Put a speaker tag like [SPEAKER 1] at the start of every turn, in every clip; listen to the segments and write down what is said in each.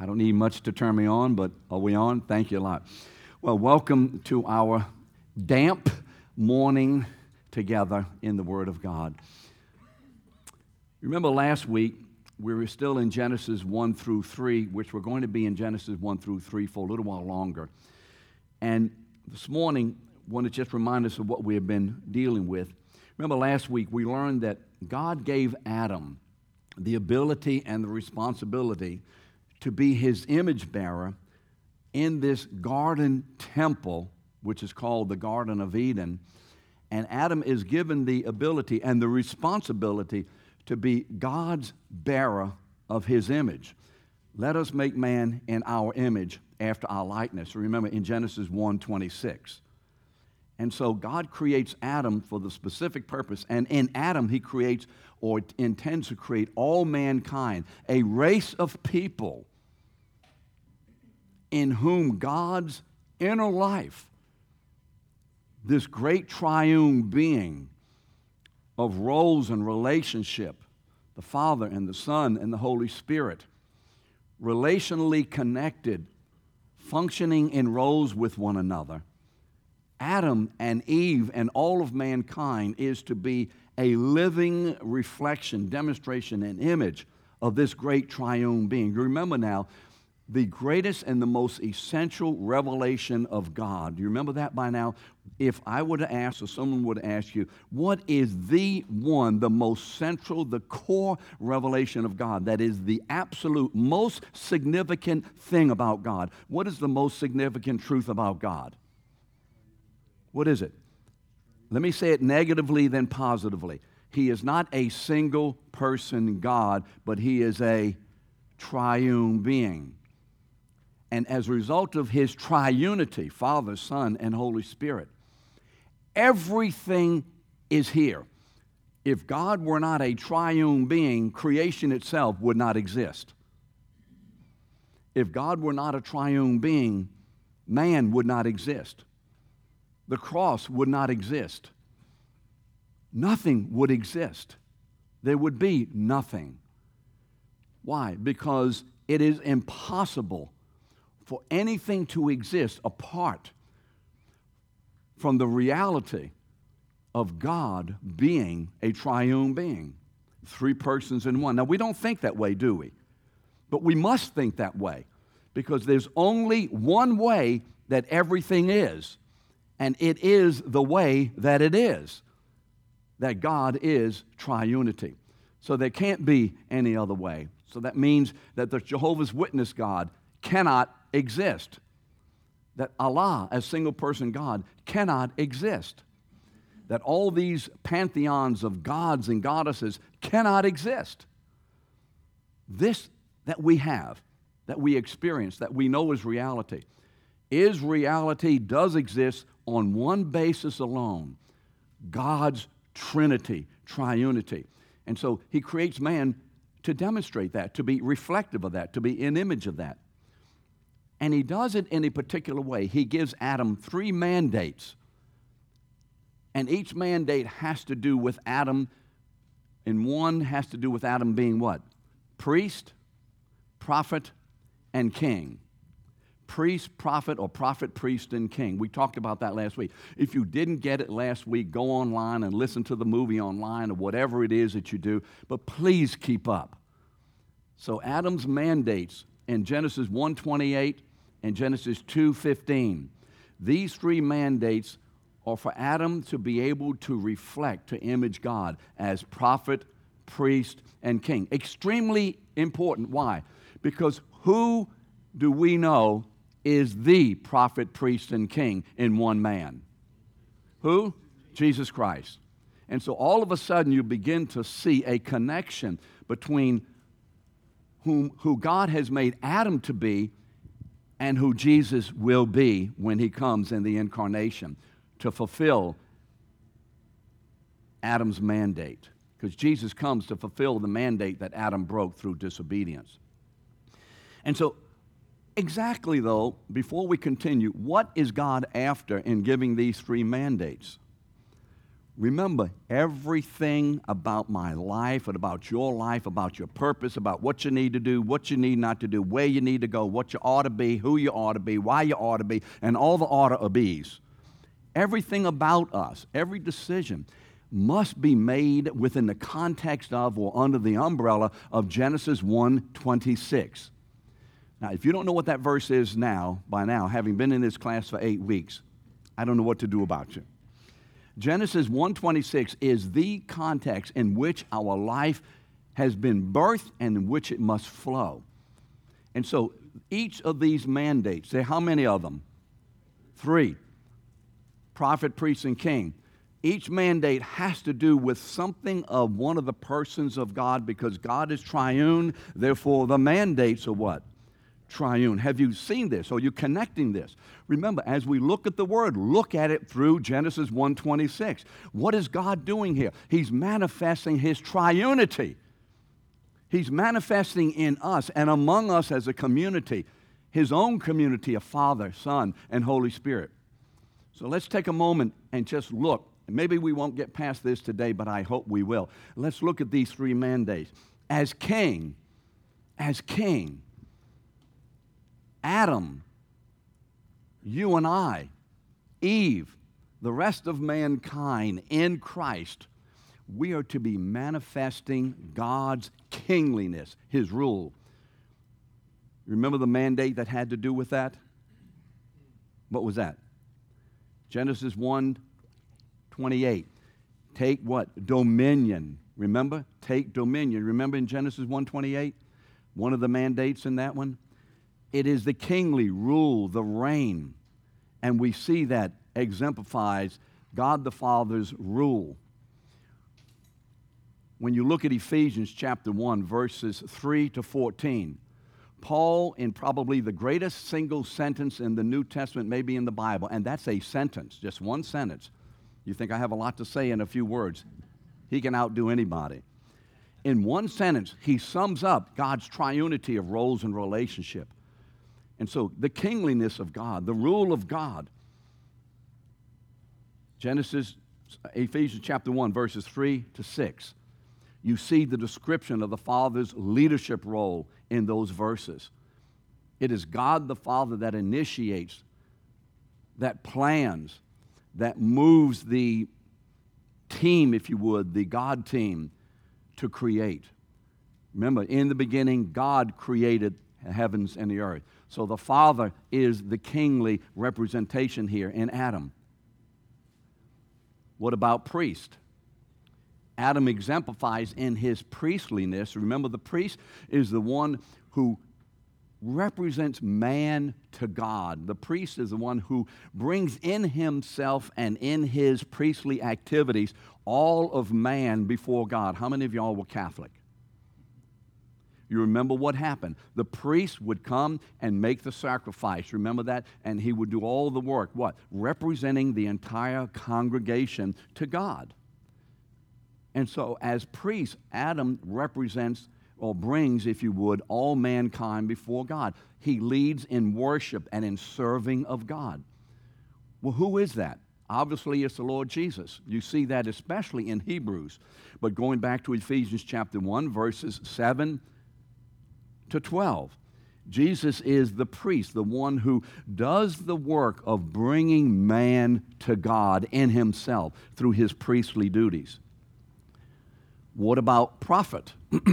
[SPEAKER 1] I don't need much to turn me on, but are we on? Thank you a lot. Well, welcome to our damp morning together in the Word of God. Remember last week, we were still in Genesis 1 through 3, which we're going to be in Genesis 1 through 3 for a little while longer. And this morning, I want to just remind us of what we have been dealing with. Remember last week, we learned that God gave Adam the ability and the responsibility to be his image bearer in this garden temple, which is called the Garden of Eden. And Adam is given the ability and the responsibility to be God's bearer of his image. Let us make man in our image after our likeness. Remember in Genesis 1 26. And so God creates Adam for the specific purpose. And in Adam, he creates or intends to create all mankind, a race of people in whom God's inner life, this great triune being of roles and relationship, the Father and the Son and the Holy Spirit, relationally connected, functioning in roles with one another Adam and Eve and all of mankind is to be a living reflection, demonstration, and image of this great triune being. You remember now, the greatest and the most essential revelation of God. Do you remember that by now? If I were to ask, or someone would ask you, what is the one, the most central, the core revelation of God? That is the absolute most significant thing about God. What is the most significant truth about God? What is it? Let me say it negatively, then positively. He is not a single person God, but He is a triune being. And as a result of His triunity, Father, Son, and Holy Spirit, everything is here. If God were not a triune being, creation itself would not exist. If God were not a triune being, man would not exist the cross would not exist. Nothing would exist. There would be nothing. Why? Because it is impossible for anything to exist apart from the reality of God being a triune being, three persons in one. Now, we don't think that way, do we? But we must think that way because there's only one way that everything is, and it is the way that it is that God is triunity. So there can't be any other way. So that means that the Jehovah's Witness God cannot exist. That Allah, as single person God, cannot exist. That all these pantheons of gods and goddesses cannot exist. This that we have, that we experience, that we know is reality, is reality, does exist on one basis alone God's Trinity, triunity. And so he creates man to demonstrate that, to be reflective of that, to be an image of that. And he does it in a particular way. He gives Adam three mandates. And each mandate has to do with Adam, and one has to do with Adam being what? Priest, prophet, and king priest, prophet, or prophet, priest, and king. We talked about that last week. If you didn't get it last week, go online and listen to the movie online or whatever it is that you do, but please keep up. So Adam's mandates in Genesis 1:28 and Genesis 2:15. These three mandates are for Adam to be able to reflect, to image God as prophet, priest, and king. Extremely important. Why? Because who do we know is the prophet, priest, and king in one man. Who? Jesus Christ. And so all of a sudden you begin to see a connection between whom, who God has made Adam to be and who Jesus will be when he comes in the incarnation to fulfill Adam's mandate. Because Jesus comes to fulfill the mandate that Adam broke through disobedience. And so Exactly, though, before we continue, what is God after in giving these three mandates? Remember, everything about my life and about your life, about your purpose, about what you need to do, what you need not to do, where you need to go, what you ought to be, who you ought to be, why you ought to be, and all the ought to be's. Everything about us, every decision, must be made within the context of or under the umbrella of Genesis 1:26. Now, if you don't know what that verse is now, by now, having been in this class for eight weeks, I don't know what to do about you. Genesis 1:26 is the context in which our life has been birthed and in which it must flow. And so each of these mandates, say how many of them? Three. Prophet, priest, and king. Each mandate has to do with something of one of the persons of God because God is triune. Therefore, the mandates are what? Triune. Have you seen this? Are you connecting this? Remember, as we look at the word, look at it through Genesis 1:26. What is God doing here? He's manifesting his triunity. He's manifesting in us and among us as a community, his own community of Father, Son, and Holy Spirit. So let's take a moment and just look. Maybe we won't get past this today, but I hope we will. Let's look at these three mandates. As king, as king, Adam, you and I, Eve, the rest of mankind in Christ, we are to be manifesting God's kingliness, His rule. Remember the mandate that had to do with that? What was that? Genesis 1 28. Take what? Dominion. Remember? Take dominion. Remember in Genesis 1 28? One of the mandates in that one? It is the kingly rule, the reign. And we see that exemplifies God the Father's rule. When you look at Ephesians chapter 1, verses 3 to 14, Paul, in probably the greatest single sentence in the New Testament, maybe in the Bible, and that's a sentence, just one sentence. You think I have a lot to say in a few words. He can outdo anybody. In one sentence, he sums up God's triunity of roles and relationship. And so the kingliness of God, the rule of God. Genesis, Ephesians chapter 1, verses 3 to 6. You see the description of the Father's leadership role in those verses. It is God the Father that initiates, that plans, that moves the team, if you would, the God team, to create. Remember, in the beginning, God created heavens and the earth. So the Father is the kingly representation here in Adam. What about priest? Adam exemplifies in his priestliness. Remember, the priest is the one who represents man to God. The priest is the one who brings in himself and in his priestly activities all of man before God. How many of y'all were Catholic? You remember what happened. The priest would come and make the sacrifice. Remember that? And he would do all the work. What? Representing the entire congregation to God. And so, as priest, Adam represents or brings, if you would, all mankind before God. He leads in worship and in serving of God. Well, who is that? Obviously, it's the Lord Jesus. You see that especially in Hebrews. But going back to Ephesians chapter 1, verses 7 to 12. Jesus is the priest, the one who does the work of bringing man to God in himself through his priestly duties. What about prophet?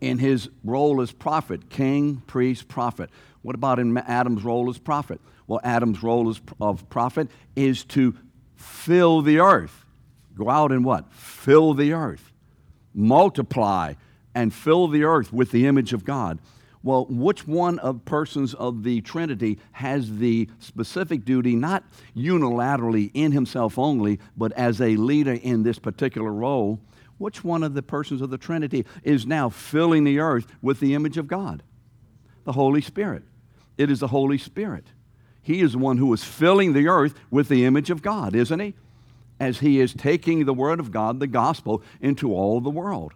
[SPEAKER 1] in his role as prophet, king, priest, prophet. What about in Adam's role as prophet? Well, Adam's role as, of prophet is to fill the earth. Go out and what? Fill the earth. Multiply and fill the earth with the image of God. Well, which one of persons of the Trinity has the specific duty, not unilaterally in himself only, but as a leader in this particular role? Which one of the persons of the Trinity is now filling the earth with the image of God? The Holy Spirit. It is the Holy Spirit. He is the one who is filling the earth with the image of God, isn't he? As he is taking the Word of God, the gospel, into all the world.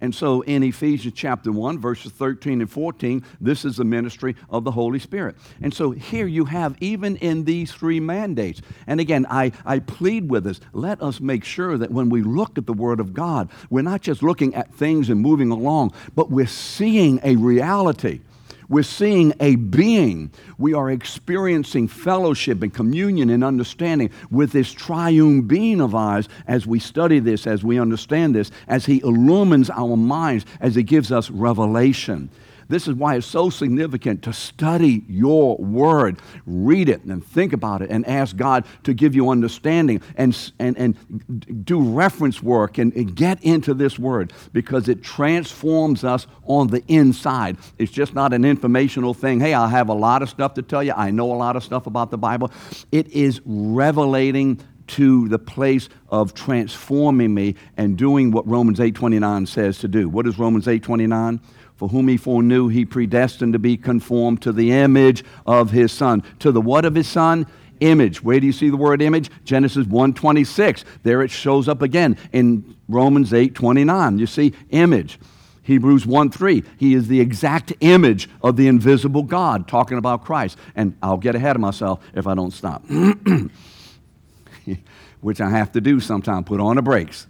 [SPEAKER 1] And so in Ephesians chapter 1, verses 13 and 14, this is the ministry of the Holy Spirit. And so here you have, even in these three mandates, and again, I, I plead with us, let us make sure that when we look at the Word of God, we're not just looking at things and moving along, but we're seeing a reality. We're seeing a being. We are experiencing fellowship and communion and understanding with this triune being of ours as we study this, as we understand this, as He illumines our minds, as He gives us revelation. This is why it's so significant to study your word, read it and think about it, and ask God to give you understanding and, and, and do reference work and, and get into this word because it transforms us on the inside. It's just not an informational thing. Hey, I have a lot of stuff to tell you. I know a lot of stuff about the Bible. It is revelating to the place of transforming me and doing what Romans 8:29 says to do. What is Romans 8:29? For whom he foreknew, he predestined to be conformed to the image of his son. To the what of his son? Image. Where do you see the word image? Genesis 1:26. There it shows up again in Romans 8:29. You see image. Hebrews 1 3, he is the exact image of the invisible God, talking about Christ. And I'll get ahead of myself if I don't stop, which I have to do sometime, put on the brakes.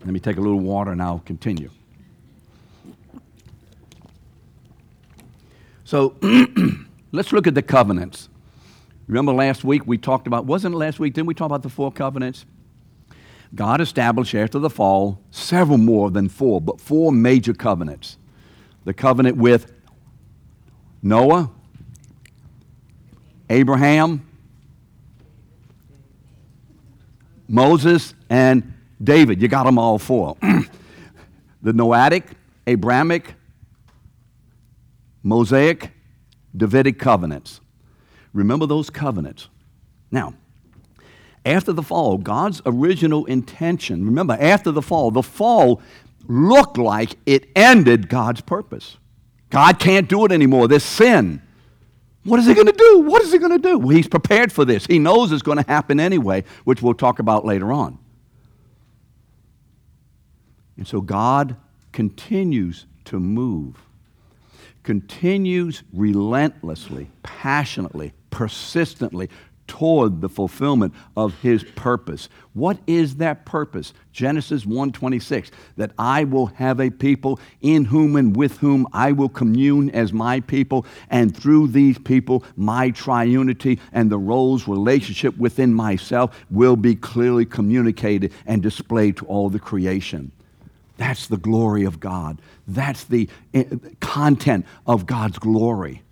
[SPEAKER 1] Let me take a little water and I'll continue. So let's look at the covenants. Remember last week we talked about, wasn't it last week? Didn't we talk about the four covenants? God established after the fall several more than four, but four major covenants. The covenant with Noah, Abraham, Moses, and David. You got them all four. the Noahic, Abrahamic, Mosaic, Davidic covenants. Remember those covenants. Now, after the fall, God's original intention, remember, after the fall, the fall looked like it ended God's purpose. God can't do it anymore. There's sin. What is he going to do? What is he going to do? Well, he's prepared for this. He knows it's going to happen anyway, which we'll talk about later on. And so God continues to move continues relentlessly, passionately, persistently toward the fulfillment of his purpose. What is that purpose? Genesis 1:26 that I will have a people in whom and with whom I will commune as my people and through these people my triunity and the roles relationship within myself will be clearly communicated and displayed to all the creation. That's the glory of God. That's the eh, content of God's glory.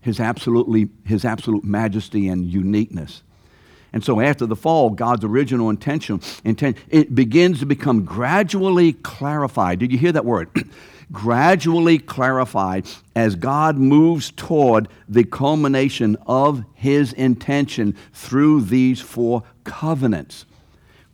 [SPEAKER 1] His, absolutely, his absolute majesty and uniqueness. And so after the fall, God's original intention, intent, it begins to become gradually clarified. Did you hear that word? gradually clarified as God moves toward the culmination of his intention through these four covenants.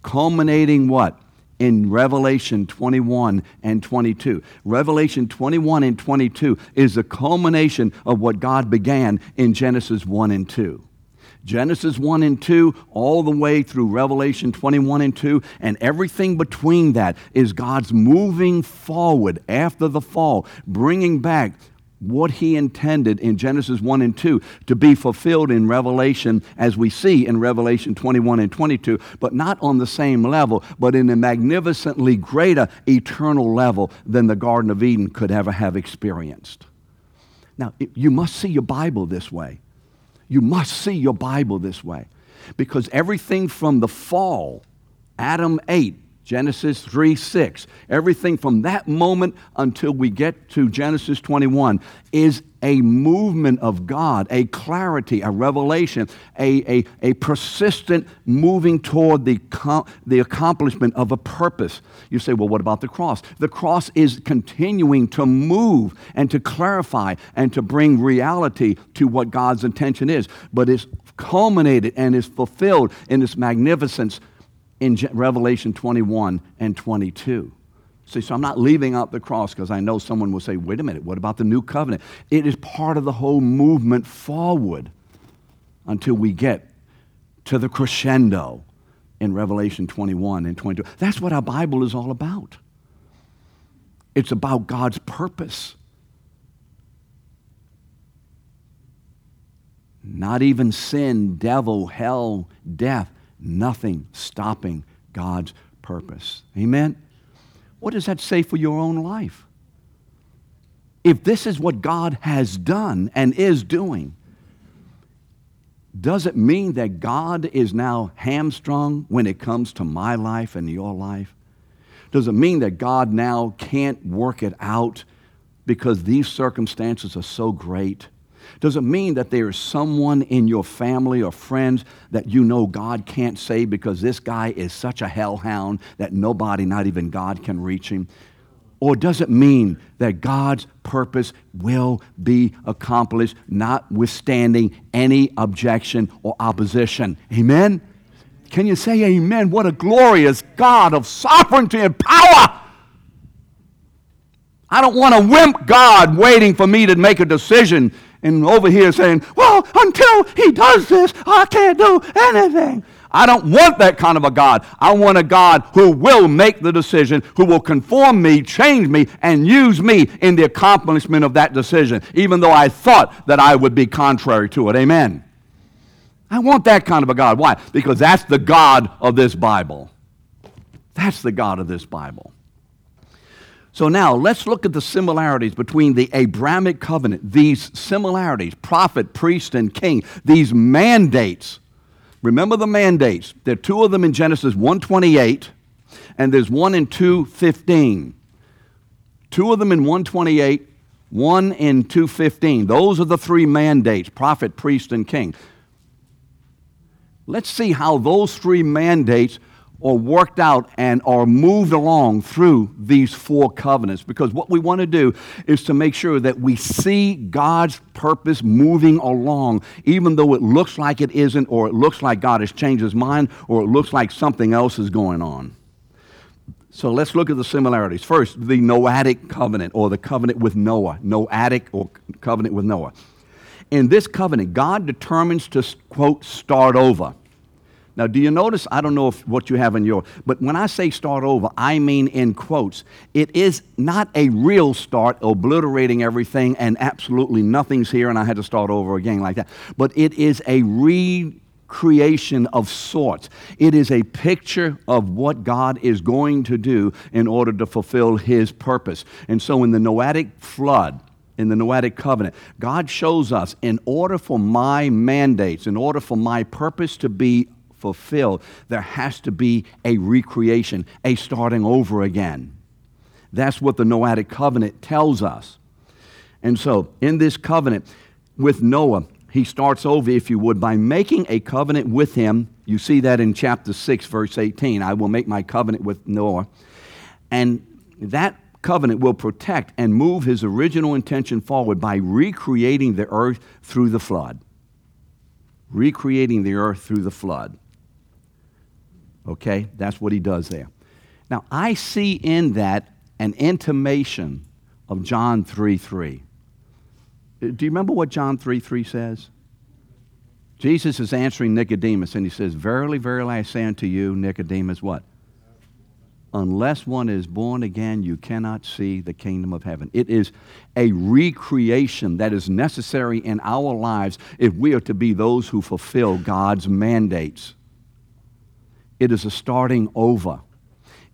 [SPEAKER 1] Culminating what? In Revelation 21 and 22. Revelation 21 and 22 is the culmination of what God began in Genesis 1 and 2. Genesis 1 and 2, all the way through Revelation 21 and 2, and everything between that is God's moving forward after the fall, bringing back what he intended in Genesis 1 and 2 to be fulfilled in Revelation, as we see in Revelation 21 and 22, but not on the same level, but in a magnificently greater eternal level than the Garden of Eden could ever have experienced. Now, you must see your Bible this way. You must see your Bible this way. Because everything from the fall, Adam ate, Genesis 3 6. Everything from that moment until we get to Genesis 21 is a movement of God, a clarity, a revelation, a, a, a persistent moving toward the, the accomplishment of a purpose. You say, well, what about the cross? The cross is continuing to move and to clarify and to bring reality to what God's intention is, but it's culminated and is fulfilled in its magnificence in Revelation 21 and 22. See, so I'm not leaving out the cross because I know someone will say, wait a minute, what about the new covenant? It is part of the whole movement forward until we get to the crescendo in Revelation 21 and 22. That's what our Bible is all about. It's about God's purpose. Not even sin, devil, hell, death, nothing stopping God's purpose. Amen? What does that say for your own life? If this is what God has done and is doing, does it mean that God is now hamstrung when it comes to my life and your life? Does it mean that God now can't work it out because these circumstances are so great? Does it mean that there is someone in your family or friends that you know God can't save because this guy is such a hellhound that nobody, not even God, can reach him? Or does it mean that God's purpose will be accomplished, notwithstanding any objection or opposition? Amen? Can you say amen? What a glorious God of sovereignty and power! I don't want a wimp God waiting for me to make a decision and over here saying, well, until he does this, I can't do anything. I don't want that kind of a God. I want a God who will make the decision, who will conform me, change me, and use me in the accomplishment of that decision, even though I thought that I would be contrary to it. Amen. I want that kind of a God. Why? Because that's the God of this Bible. That's the God of this Bible. So now let's look at the similarities between the Abrahamic covenant, these similarities, prophet, priest, and king, these mandates. Remember the mandates. There are two of them in Genesis 128, and there's one in 215. Two of them in 128, one in 215. Those are the three mandates prophet, priest, and king. Let's see how those three mandates or worked out and are moved along through these four covenants. Because what we want to do is to make sure that we see God's purpose moving along, even though it looks like it isn't, or it looks like God has changed his mind, or it looks like something else is going on. So let's look at the similarities. First, the Noahic covenant, or the covenant with Noah. Noahic, or covenant with Noah. In this covenant, God determines to, quote, start over. Now, do you notice? I don't know if what you have in your, but when I say start over, I mean in quotes. It is not a real start, obliterating everything and absolutely nothing's here and I had to start over again like that. But it is a recreation of sorts. It is a picture of what God is going to do in order to fulfill his purpose. And so in the Noahic flood, in the Noahic covenant, God shows us in order for my mandates, in order for my purpose to be fulfilled, there has to be a recreation, a starting over again. That's what the Noahic covenant tells us. And so, in this covenant with Noah, he starts over, if you would, by making a covenant with him. You see that in chapter 6, verse 18. I will make my covenant with Noah. And that covenant will protect and move his original intention forward by recreating the earth through the flood. Recreating the earth through the flood. Okay? That's what he does there. Now, I see in that an intimation of John 3 3. Uh, do you remember what John 3 3 says? Jesus is answering Nicodemus, and he says, Verily, verily, I say unto you, Nicodemus, what? Unless one is born again, you cannot see the kingdom of heaven. It is a recreation that is necessary in our lives if we are to be those who fulfill God's mandates. It is a starting over.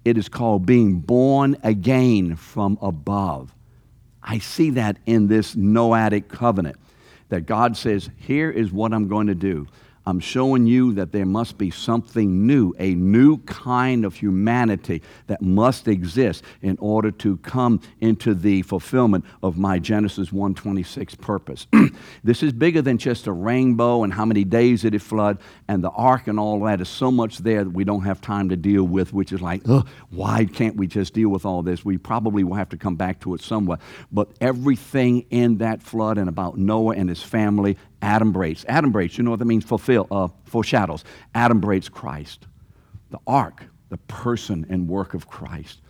[SPEAKER 1] It is called being born again from above. I see that in this Noahic covenant that God says, Here is what I'm going to do. I'm showing you that there must be something new, a new kind of humanity that must exist in order to come into the fulfillment of my Genesis 1:26 purpose. this is bigger than just a rainbow and how many days did it flood and the ark and all that is so much there that we don't have time to deal with, which is like, why can't we just deal with all this? We probably will have to come back to it somewhere. But everything in that flood and about Noah and his family adumbrates. Adumbrates, you know what that means? Fulfill, uh, foreshadows. Adumbrates Christ. The ark, the person and work of Christ.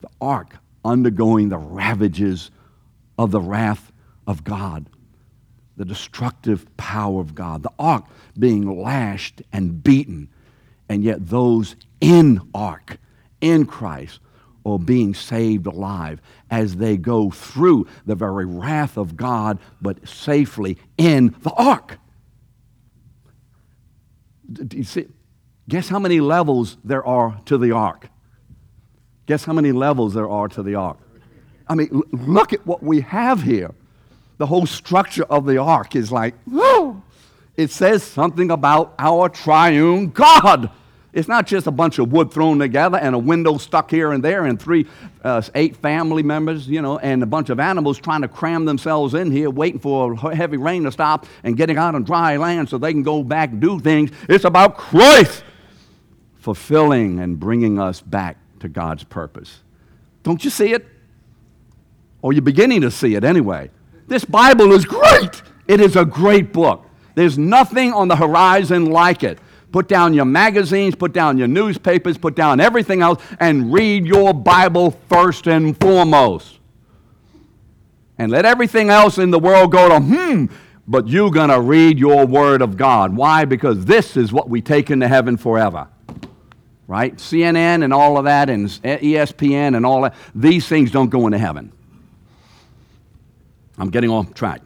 [SPEAKER 1] The ark undergoing the ravages of the wrath of God, the destructive power of God. The ark being lashed and beaten, and yet those in ark, in Christ, or being saved alive as they go through the very wrath of God, but safely in the ark. Do you see? Guess how many levels there are to the ark? Guess how many levels there are to the ark? I mean, look at what we have here. The whole structure of the ark is like, whoa! It says something about our triune God. It's not just a bunch of wood thrown together and a window stuck here and there and three, uh, eight family members, you know, and a bunch of animals trying to cram themselves in here, waiting for a heavy rain to stop and getting out on dry land so they can go back and do things. It's about Christ fulfilling and bringing us back to God's purpose. Don't you see it? Or you're beginning to see it anyway. This Bible is great. It is a great book. There's nothing on the horizon like it. Put down your magazines, put down your newspapers, put down everything else, and read your Bible first and foremost. And let everything else in the world go to, hmm, but you're going to read your Word of God. Why? Because this is what we take into heaven forever. Right? CNN and all of that, and ESPN and all that, these things don't go into heaven. I'm getting off track.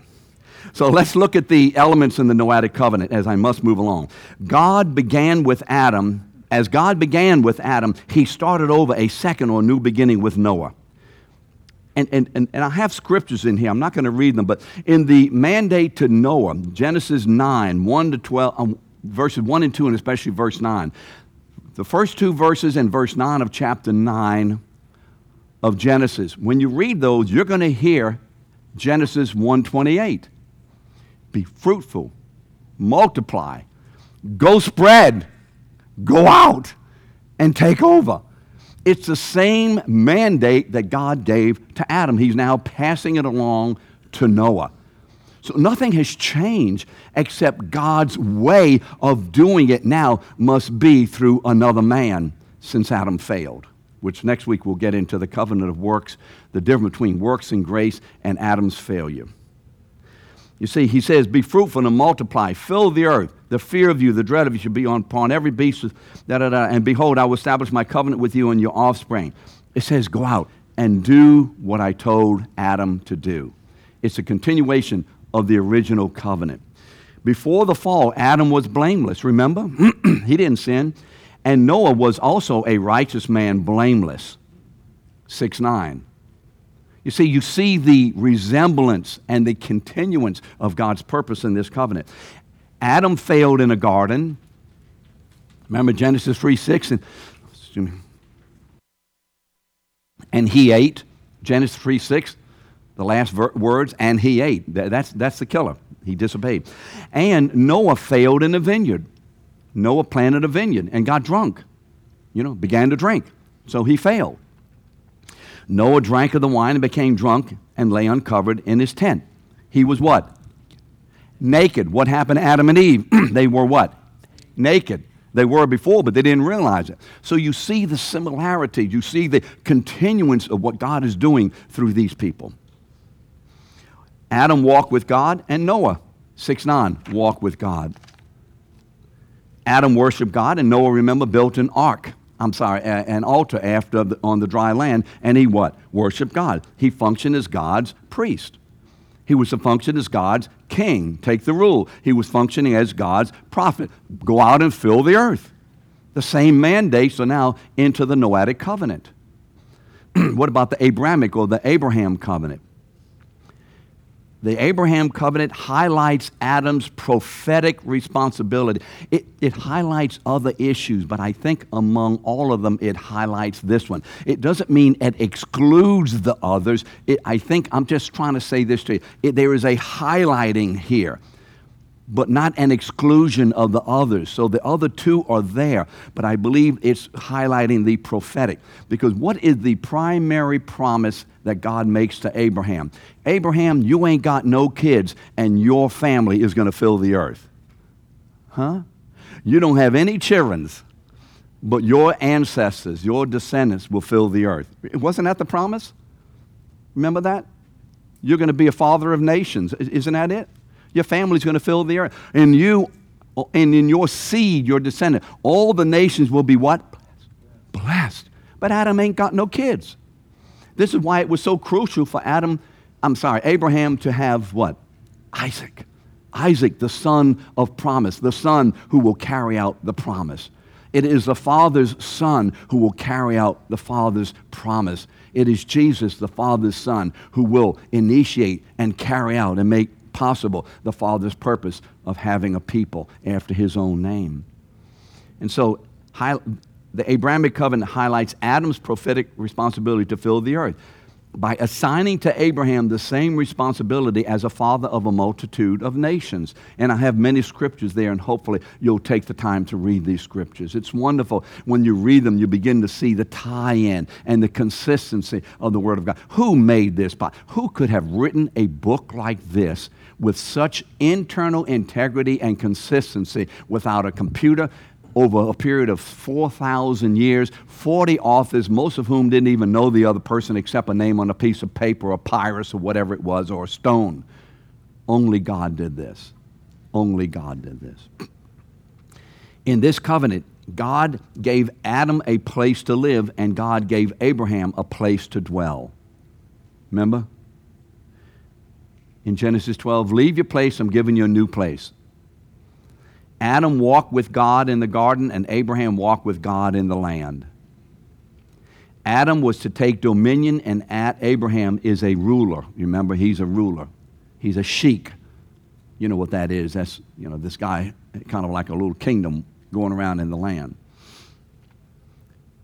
[SPEAKER 1] So let's look at the elements in the Noahic covenant as I must move along. God began with Adam. As God began with Adam, he started over a second or new beginning with Noah. And, and, and, and I have scriptures in here. I'm not going to read them, but in the mandate to Noah, Genesis 9, 1 to 12, um, verses 1 and 2, and especially verse 9. The first two verses and verse 9 of chapter 9 of Genesis, when you read those, you're going to hear Genesis 128 be fruitful, multiply, go spread, go out, and take over. It's the same mandate that God gave to Adam. He's now passing it along to Noah. So nothing has changed except God's way of doing it now must be through another man since Adam failed, which next week we'll get into the covenant of works, the difference between works and grace and Adam's failure. You see, he says, Be fruitful and multiply, fill the earth. The fear of you, the dread of you should be upon every beast. Da, da, da, and behold, I will establish my covenant with you and your offspring. It says, Go out and do what I told Adam to do. It's a continuation of the original covenant. Before the fall, Adam was blameless, remember? he didn't sin. And Noah was also a righteous man, blameless. 6 9. You see, you see the resemblance and the continuance of God's purpose in this covenant. Adam failed in a garden. Remember Genesis 3 6 and and he ate. Genesis 3 6, the last ver- words, and he ate. That's, that's the killer. He disobeyed. And Noah failed in a vineyard. Noah planted a vineyard and got drunk, you know, began to drink. So he failed. Noah drank of the wine and became drunk and lay uncovered in his tent. He was what? Naked. What happened to Adam and Eve? they were what? Naked. They were before, but they didn't realize it. So you see the similarities. You see the continuance of what God is doing through these people. Adam walked with God, and Noah, 6 9, walked with God. Adam worshiped God, and Noah, remember, built an ark. I'm sorry, an altar after the, on the dry land, and he what? Worshiped God. He functioned as God's priest. He was to function as God's king, take the rule. He was functioning as God's prophet, go out and fill the earth. The same mandates are now into the Noahic covenant. what about the Abrahamic or the Abraham covenant? The Abraham covenant highlights Adam's prophetic responsibility. It, it, highlights other issues, but I think among all of them, it highlights this one. It doesn't mean it excludes the others. It, I think I'm just trying to say this to you. It, there is a highlighting here but not an exclusion of the others. So the other two are there, but I believe it's highlighting the prophetic. Because what is the primary promise that God makes to Abraham? Abraham, you ain't got no kids, and your family is going to fill the earth. Huh? You don't have any children, but your ancestors, your descendants will fill the earth. Wasn't that the promise? Remember that? You're going to be a father of nations. Isn't that it? Your family's going to fill the earth. And you, and in your seed, your descendant, all the nations will be what? Blessed. But Adam ain't got no kids. This is why it was so crucial for Adam, I'm sorry, Abraham to have what? Isaac. Isaac, the son of promise, the son who will carry out the promise. It is the Father's Son who will carry out the Father's promise. It is Jesus, the Father's Son, who will initiate and carry out and make possible the Father's purpose of having a people after his own name. And so, the Abrahamic covenant highlights Adam's prophetic responsibility to fill the earth by assigning to Abraham the same responsibility as a father of a multitude of nations. And I have many scriptures there, and hopefully you'll take the time to read these scriptures. It's wonderful when you read them, you begin to see the tie in and the consistency of the Word of God. Who made this? Who could have written a book like this with such internal integrity and consistency without a computer, over a period of 4,000 years, 40 authors, most of whom didn't even know the other person except a name on a piece of paper, a papyrus, or whatever it was, or a stone. Only God did this. Only God did this. In this covenant, God gave Adam a place to live, and God gave Abraham a place to dwell. Remember? In Genesis 12, leave your place, I'm giving you a new place. Adam walked with God in the garden, and Abraham walked with God in the land. Adam was to take dominion, and Abraham is a ruler. Remember, he's a ruler. He's a sheik. You know what that is. That's, you know, this guy, kind of like a little kingdom going around in the land.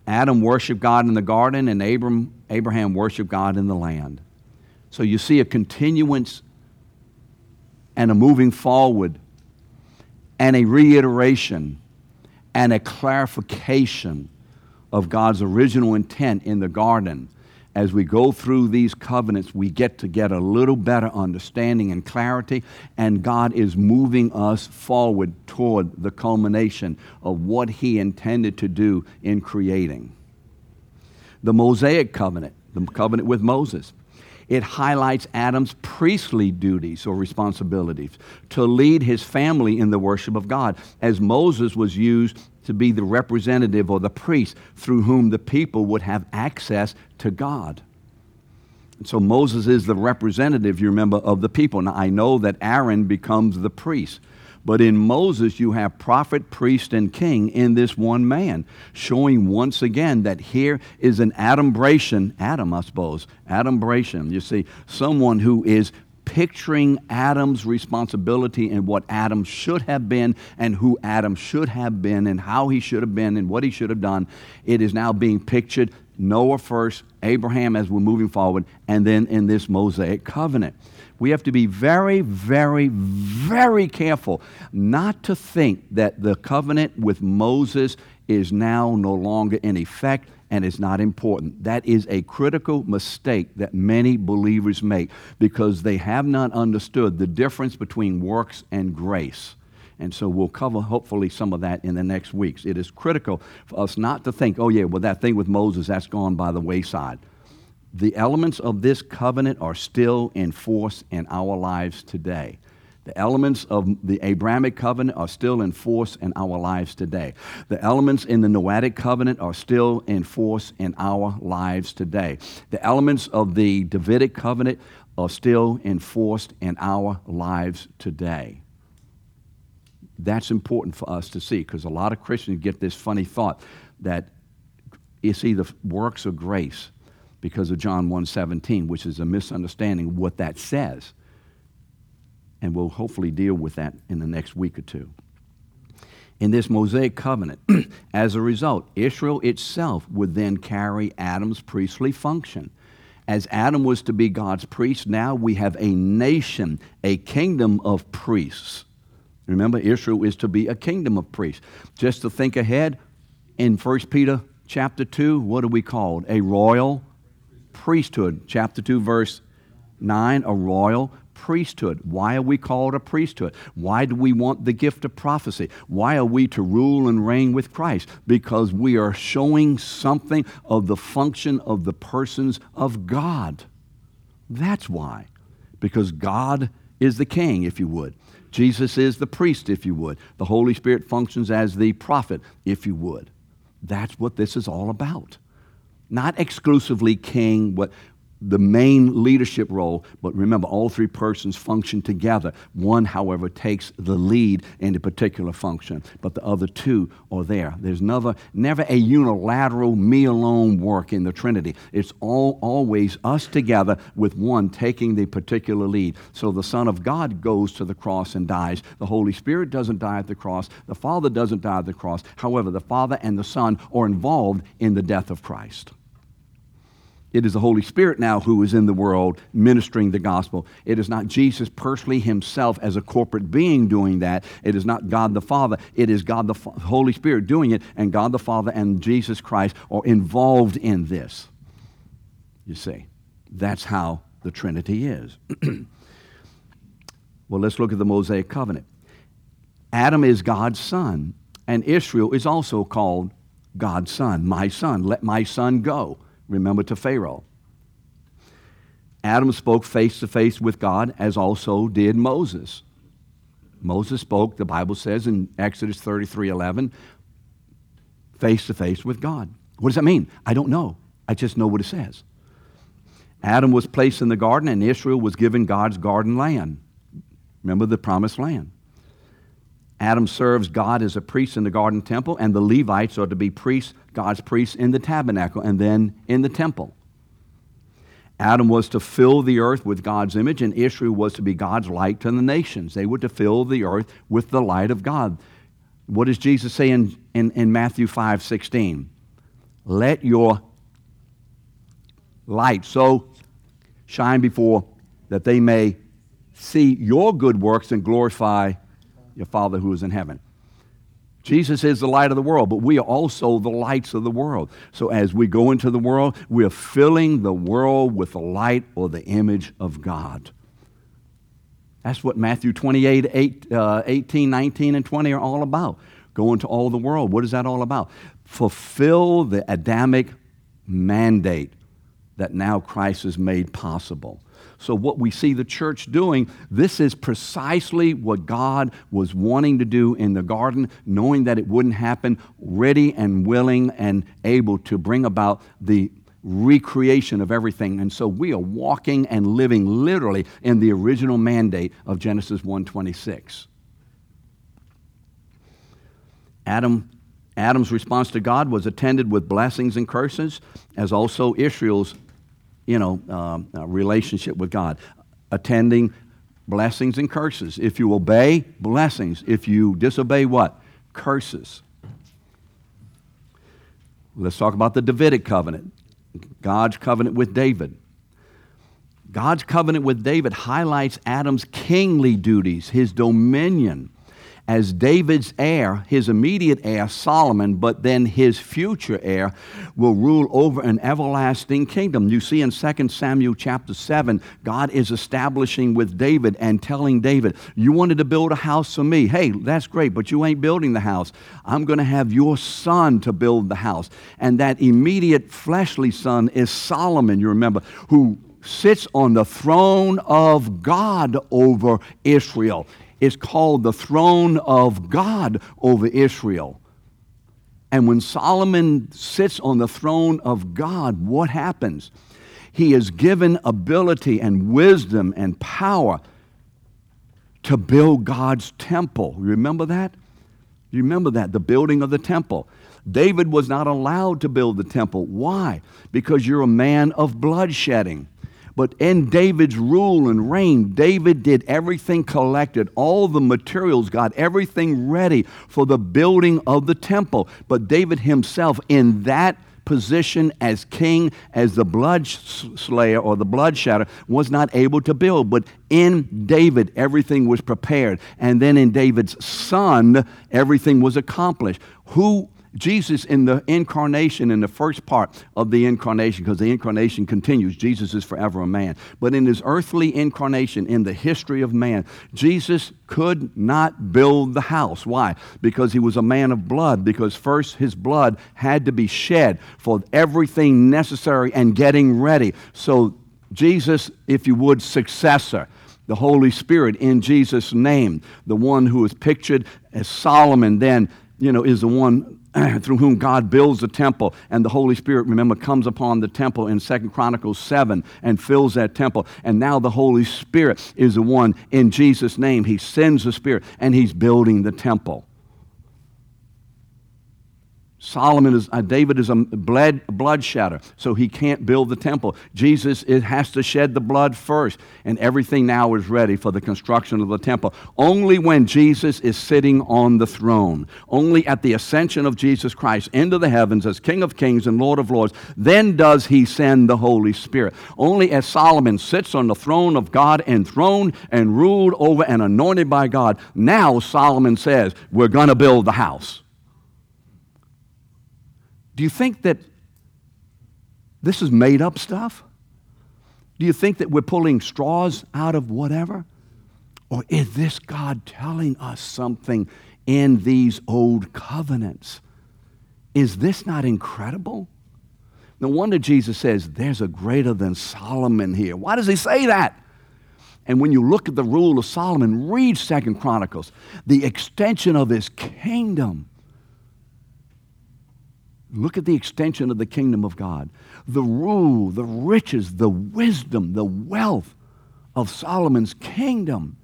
[SPEAKER 1] Adam worshiped God in the garden, and Abram, Abraham worshiped God in the land. So you see a continuance and a moving forward and a reiteration and a clarification of God's original intent in the garden. As we go through these covenants, we get to get a little better understanding and clarity, and God is moving us forward toward the culmination of what He intended to do in creating. The Mosaic covenant, the covenant with Moses it highlights Adam's priestly duties or responsibilities to lead his family in the worship of God, as Moses was used to be the representative or the priest through whom the people would have access to God. And so Moses is the representative, you remember, of the people. Now I know that Aaron becomes the priest. But in Moses, you have prophet, priest, and king in this one man, showing once again that here is an adumbration, Adam, I suppose, adumbration. You see, someone who is picturing Adam's responsibility and what Adam should have been and who Adam should have been and how he should have been and what he should have done. It is now being pictured Noah first, Abraham as we're moving forward, and then in this Mosaic covenant we have to be very, very, very careful not to think that the covenant with Moses is now no longer in effect and is not important. That is a critical mistake that many believers make because they have not understood the difference between works and grace. And so we'll cover hopefully some of that in the next weeks. It is critical for us not to think, oh, yeah, well, that thing with Moses, that's gone by the wayside the elements of this covenant are still in force in our lives today. The elements of the Abrahamic covenant are still in force in our lives today. The elements in the Noahic covenant are still in force in our lives today. The elements of the Davidic covenant are still enforced in our lives today. That's important for us to see because a lot of Christians get this funny thought that it's either works of grace because of John 1:17, which is a misunderstanding of what that says. And we'll hopefully deal with that in the next week or two. In this Mosaic covenant, as a result, Israel itself would then carry Adam's priestly function. As Adam was to be God's priest, now we have a nation, a kingdom of priests. Remember, Israel is to be a kingdom of priests. Just to think ahead, in 1 Peter chapter 2, what are we called? A royal priesthood. Chapter 2, verse 9, a royal priesthood. Why are we called a priesthood? Why do we want the gift of prophecy? Why are we to rule and reign with Christ? Because we are showing something of the function of the persons of God. That's why. Because God is the king, if you would. Jesus is the priest, if you would. The Holy Spirit functions as the prophet, if you would. That's what this is all about. Not exclusively king, but the main leadership role, but remember, all three persons function together. One, however, takes the lead in a particular function, but the other two are there. There's never, never a unilateral, me alone work in the Trinity. It's all, always us together with one taking the particular lead. So the Son of God goes to the cross and dies. The Holy Spirit doesn't die at the cross. The Father doesn't die at the cross. However, the Father and the Son are involved in the death of Christ. It is the Holy Spirit now who is in the world ministering the gospel. It is not Jesus personally himself as a corporate being doing that. It is not God the Father. It is God the Holy Spirit doing it, and God the Father and Jesus Christ are involved in this. You see, that's how the Trinity is. well, let's look at the Mosaic covenant. Adam is God's son, and Israel is also called God's son, my son. Let my son go remember, to Pharaoh. Adam spoke face to face with God, as also did Moses. Moses spoke, the Bible says in Exodus 33 11, face to face with God. What does that mean? I don't know. I just know what it says. Adam was placed in the garden, and Israel was given God's garden land. Remember the promised land. Adam serves God as a priest in the garden temple, and the Levites are to be priests, God's priests in the tabernacle and then in the temple. Adam was to fill the earth with God's image, and Israel was to be God's light to the nations. They were to fill the earth with the light of God. What does Jesus say in, in, in Matthew 5 16? Let your light so shine before that they may see your good works and glorify your Father who is in heaven. Jesus is the light of the world, but we are also the lights of the world. So as we go into the world, we are filling the world with the light or the image of God. That's what Matthew 28, 8, uh, 18, 19, and 20 are all about. Go into all the world. What is that all about? Fulfill the Adamic mandate that now Christ has made possible. So, what we see the church doing, this is precisely what God was wanting to do in the garden, knowing that it wouldn't happen, ready and willing and able to bring about the recreation of everything. And so we are walking and living literally in the original mandate of Genesis 1:26. Adam Adam's response to God was attended with blessings and curses, as also Israel's you know, um, relationship with God. Attending blessings and curses. If you obey, blessings. If you disobey, what? Curses. Let's talk about the Davidic covenant, God's covenant with David. God's covenant with David highlights Adam's kingly duties, his dominion as David's heir, his immediate heir, Solomon, but then his future heir will rule over an everlasting kingdom. You see in 2 Samuel chapter 7, God is establishing with David and telling David, You wanted to build a house for me. Hey, that's great, but you ain't building the house. I'm going to have your son to build the house. And that immediate fleshly son is Solomon, you remember, who sits on the throne of God over Israel is called the throne of God over Israel. And when Solomon sits on the throne of God, what happens? He is given ability and wisdom and power to build God's temple. You Remember that? You remember that, the building of the temple. David was not allowed to build the temple. Why? Because you're a man of bloodshedding. But in David's rule and reign, David did everything collected, all the materials, got everything ready for the building of the temple. But David himself, in that position as king, as the blood slayer or the blood shedder, was not able to build. But in David, everything was prepared. And then in David's son, everything was accomplished. Who Jesus in the incarnation, in the first part of the incarnation, because the incarnation continues, Jesus is forever a man. But in his earthly incarnation, in the history of man, Jesus could not build the house. Why? Because he was a man of blood, because first his blood had to be shed for everything necessary and getting ready. So, Jesus, if you would, successor the Holy Spirit in Jesus' name, the one who is pictured as Solomon, then, you know, is the one through whom God builds the temple, and the Holy Spirit, remember, comes upon the temple in Second Chronicles 7 and fills that temple. And now the Holy Spirit is the one in Jesus' name. He sends the Spirit, and He's building the temple. Solomon is, uh, David is a blood, blood shedder, so he can't build the temple. Jesus it has to shed the blood first, and everything now is ready for the construction of the temple. Only when Jesus is sitting on the throne, only at the ascension of Jesus Christ into the heavens as King of kings and Lord of lords, then does he send the Holy Spirit. Only as Solomon sits on the throne of God, enthroned and ruled over and anointed by God, now Solomon says, We're going to build the house. Do you think that this is made up stuff? Do you think that we're pulling straws out of whatever? Or is this God telling us something in these old covenants? Is this not incredible? No wonder Jesus says, There's a greater than Solomon here. Why does he say that? And when you look at the rule of Solomon, read Second Chronicles, the extension of his kingdom Look at the extension of the kingdom of God. The rule, the riches, the wisdom, the wealth of Solomon's kingdom.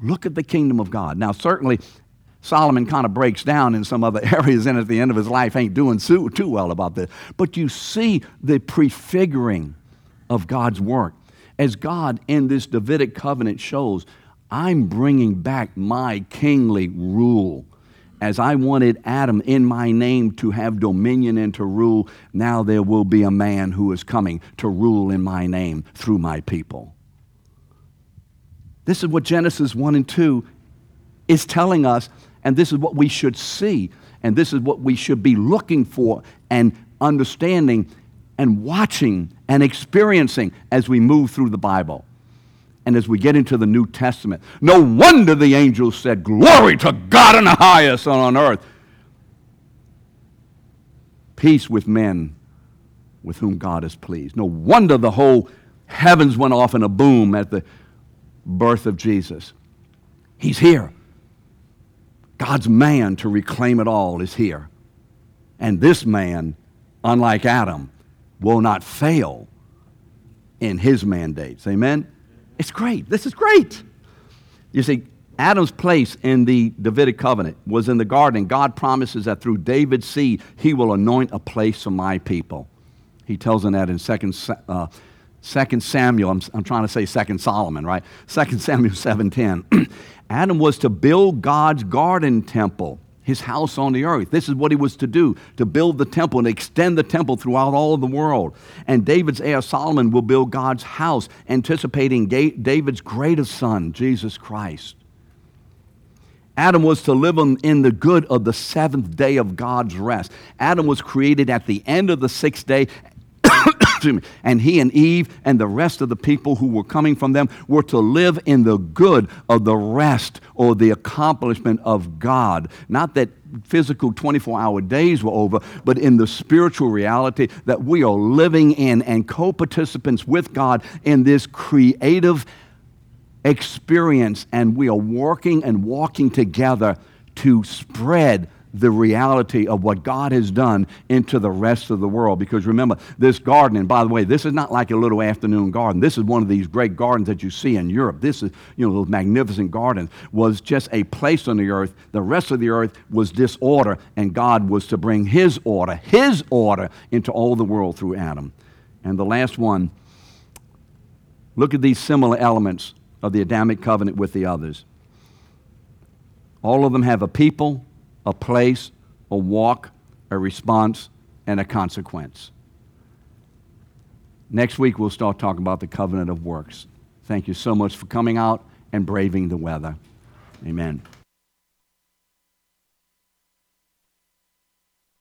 [SPEAKER 1] Look at the kingdom of God. Now, certainly, Solomon kind of breaks down in some other areas and at the end of his life ain't doing too, too well about this. But you see the prefiguring of God's work. As God in this Davidic covenant shows, I'm bringing back my kingly rule as I wanted Adam in my name to have dominion and to rule, now there will be a man who is coming to rule in my name through my people. This is what Genesis 1 and 2 is telling us, and this is what we should see, and this is what we should be looking for and understanding and watching and experiencing as we move through the Bible and as we get into the New Testament. No wonder the angels said, Glory to God in the highest and on earth. Peace with men with whom God is pleased. No wonder the whole heavens went off in a boom at the birth of Jesus. He's here. God's man to reclaim it all is here. And this man, unlike Adam, will not fail in his mandates. Amen? It's great. This is great. You see, Adam's place in the Davidic covenant was in the garden. God promises that through David's seed, he will anoint a place for my people. He tells them that in 2 uh, 2 Samuel, I'm, I'm, trying to say 2 Solomon, right? 2 Samuel 7.10. Adam was to build God's garden temple his house on the earth. This is what he was to do to build the temple and extend the temple throughout all of the world. And David's heir Solomon will build God's house, anticipating David's greatest son, Jesus Christ. Adam was to live in the good of the seventh day of God's rest. Adam was created at the end of the sixth day and he and Eve and the rest of the people who were coming from them were to live in the good of the rest or the accomplishment of God. Not that physical 24 hour days were over, but in the spiritual reality that we are living in and co participants with God in this creative experience, and we are working and walking together to spread the reality of what God has done into the rest of the world. Because remember, this garden, and by the way, this is not like a little afternoon garden. This is one of these great gardens that you see in Europe. This is, you know, those magnificent gardens, was just a place on the earth. The rest of the earth was disorder, and God was to bring His order, His order, into all the world through Adam. And the last one, look at these similar elements of the Adamic covenant with the others. All of them have a people, a place, a walk, a response, and a consequence. Next week, we'll start talking about the covenant of works. Thank you so much for coming out and braving the weather. Amen.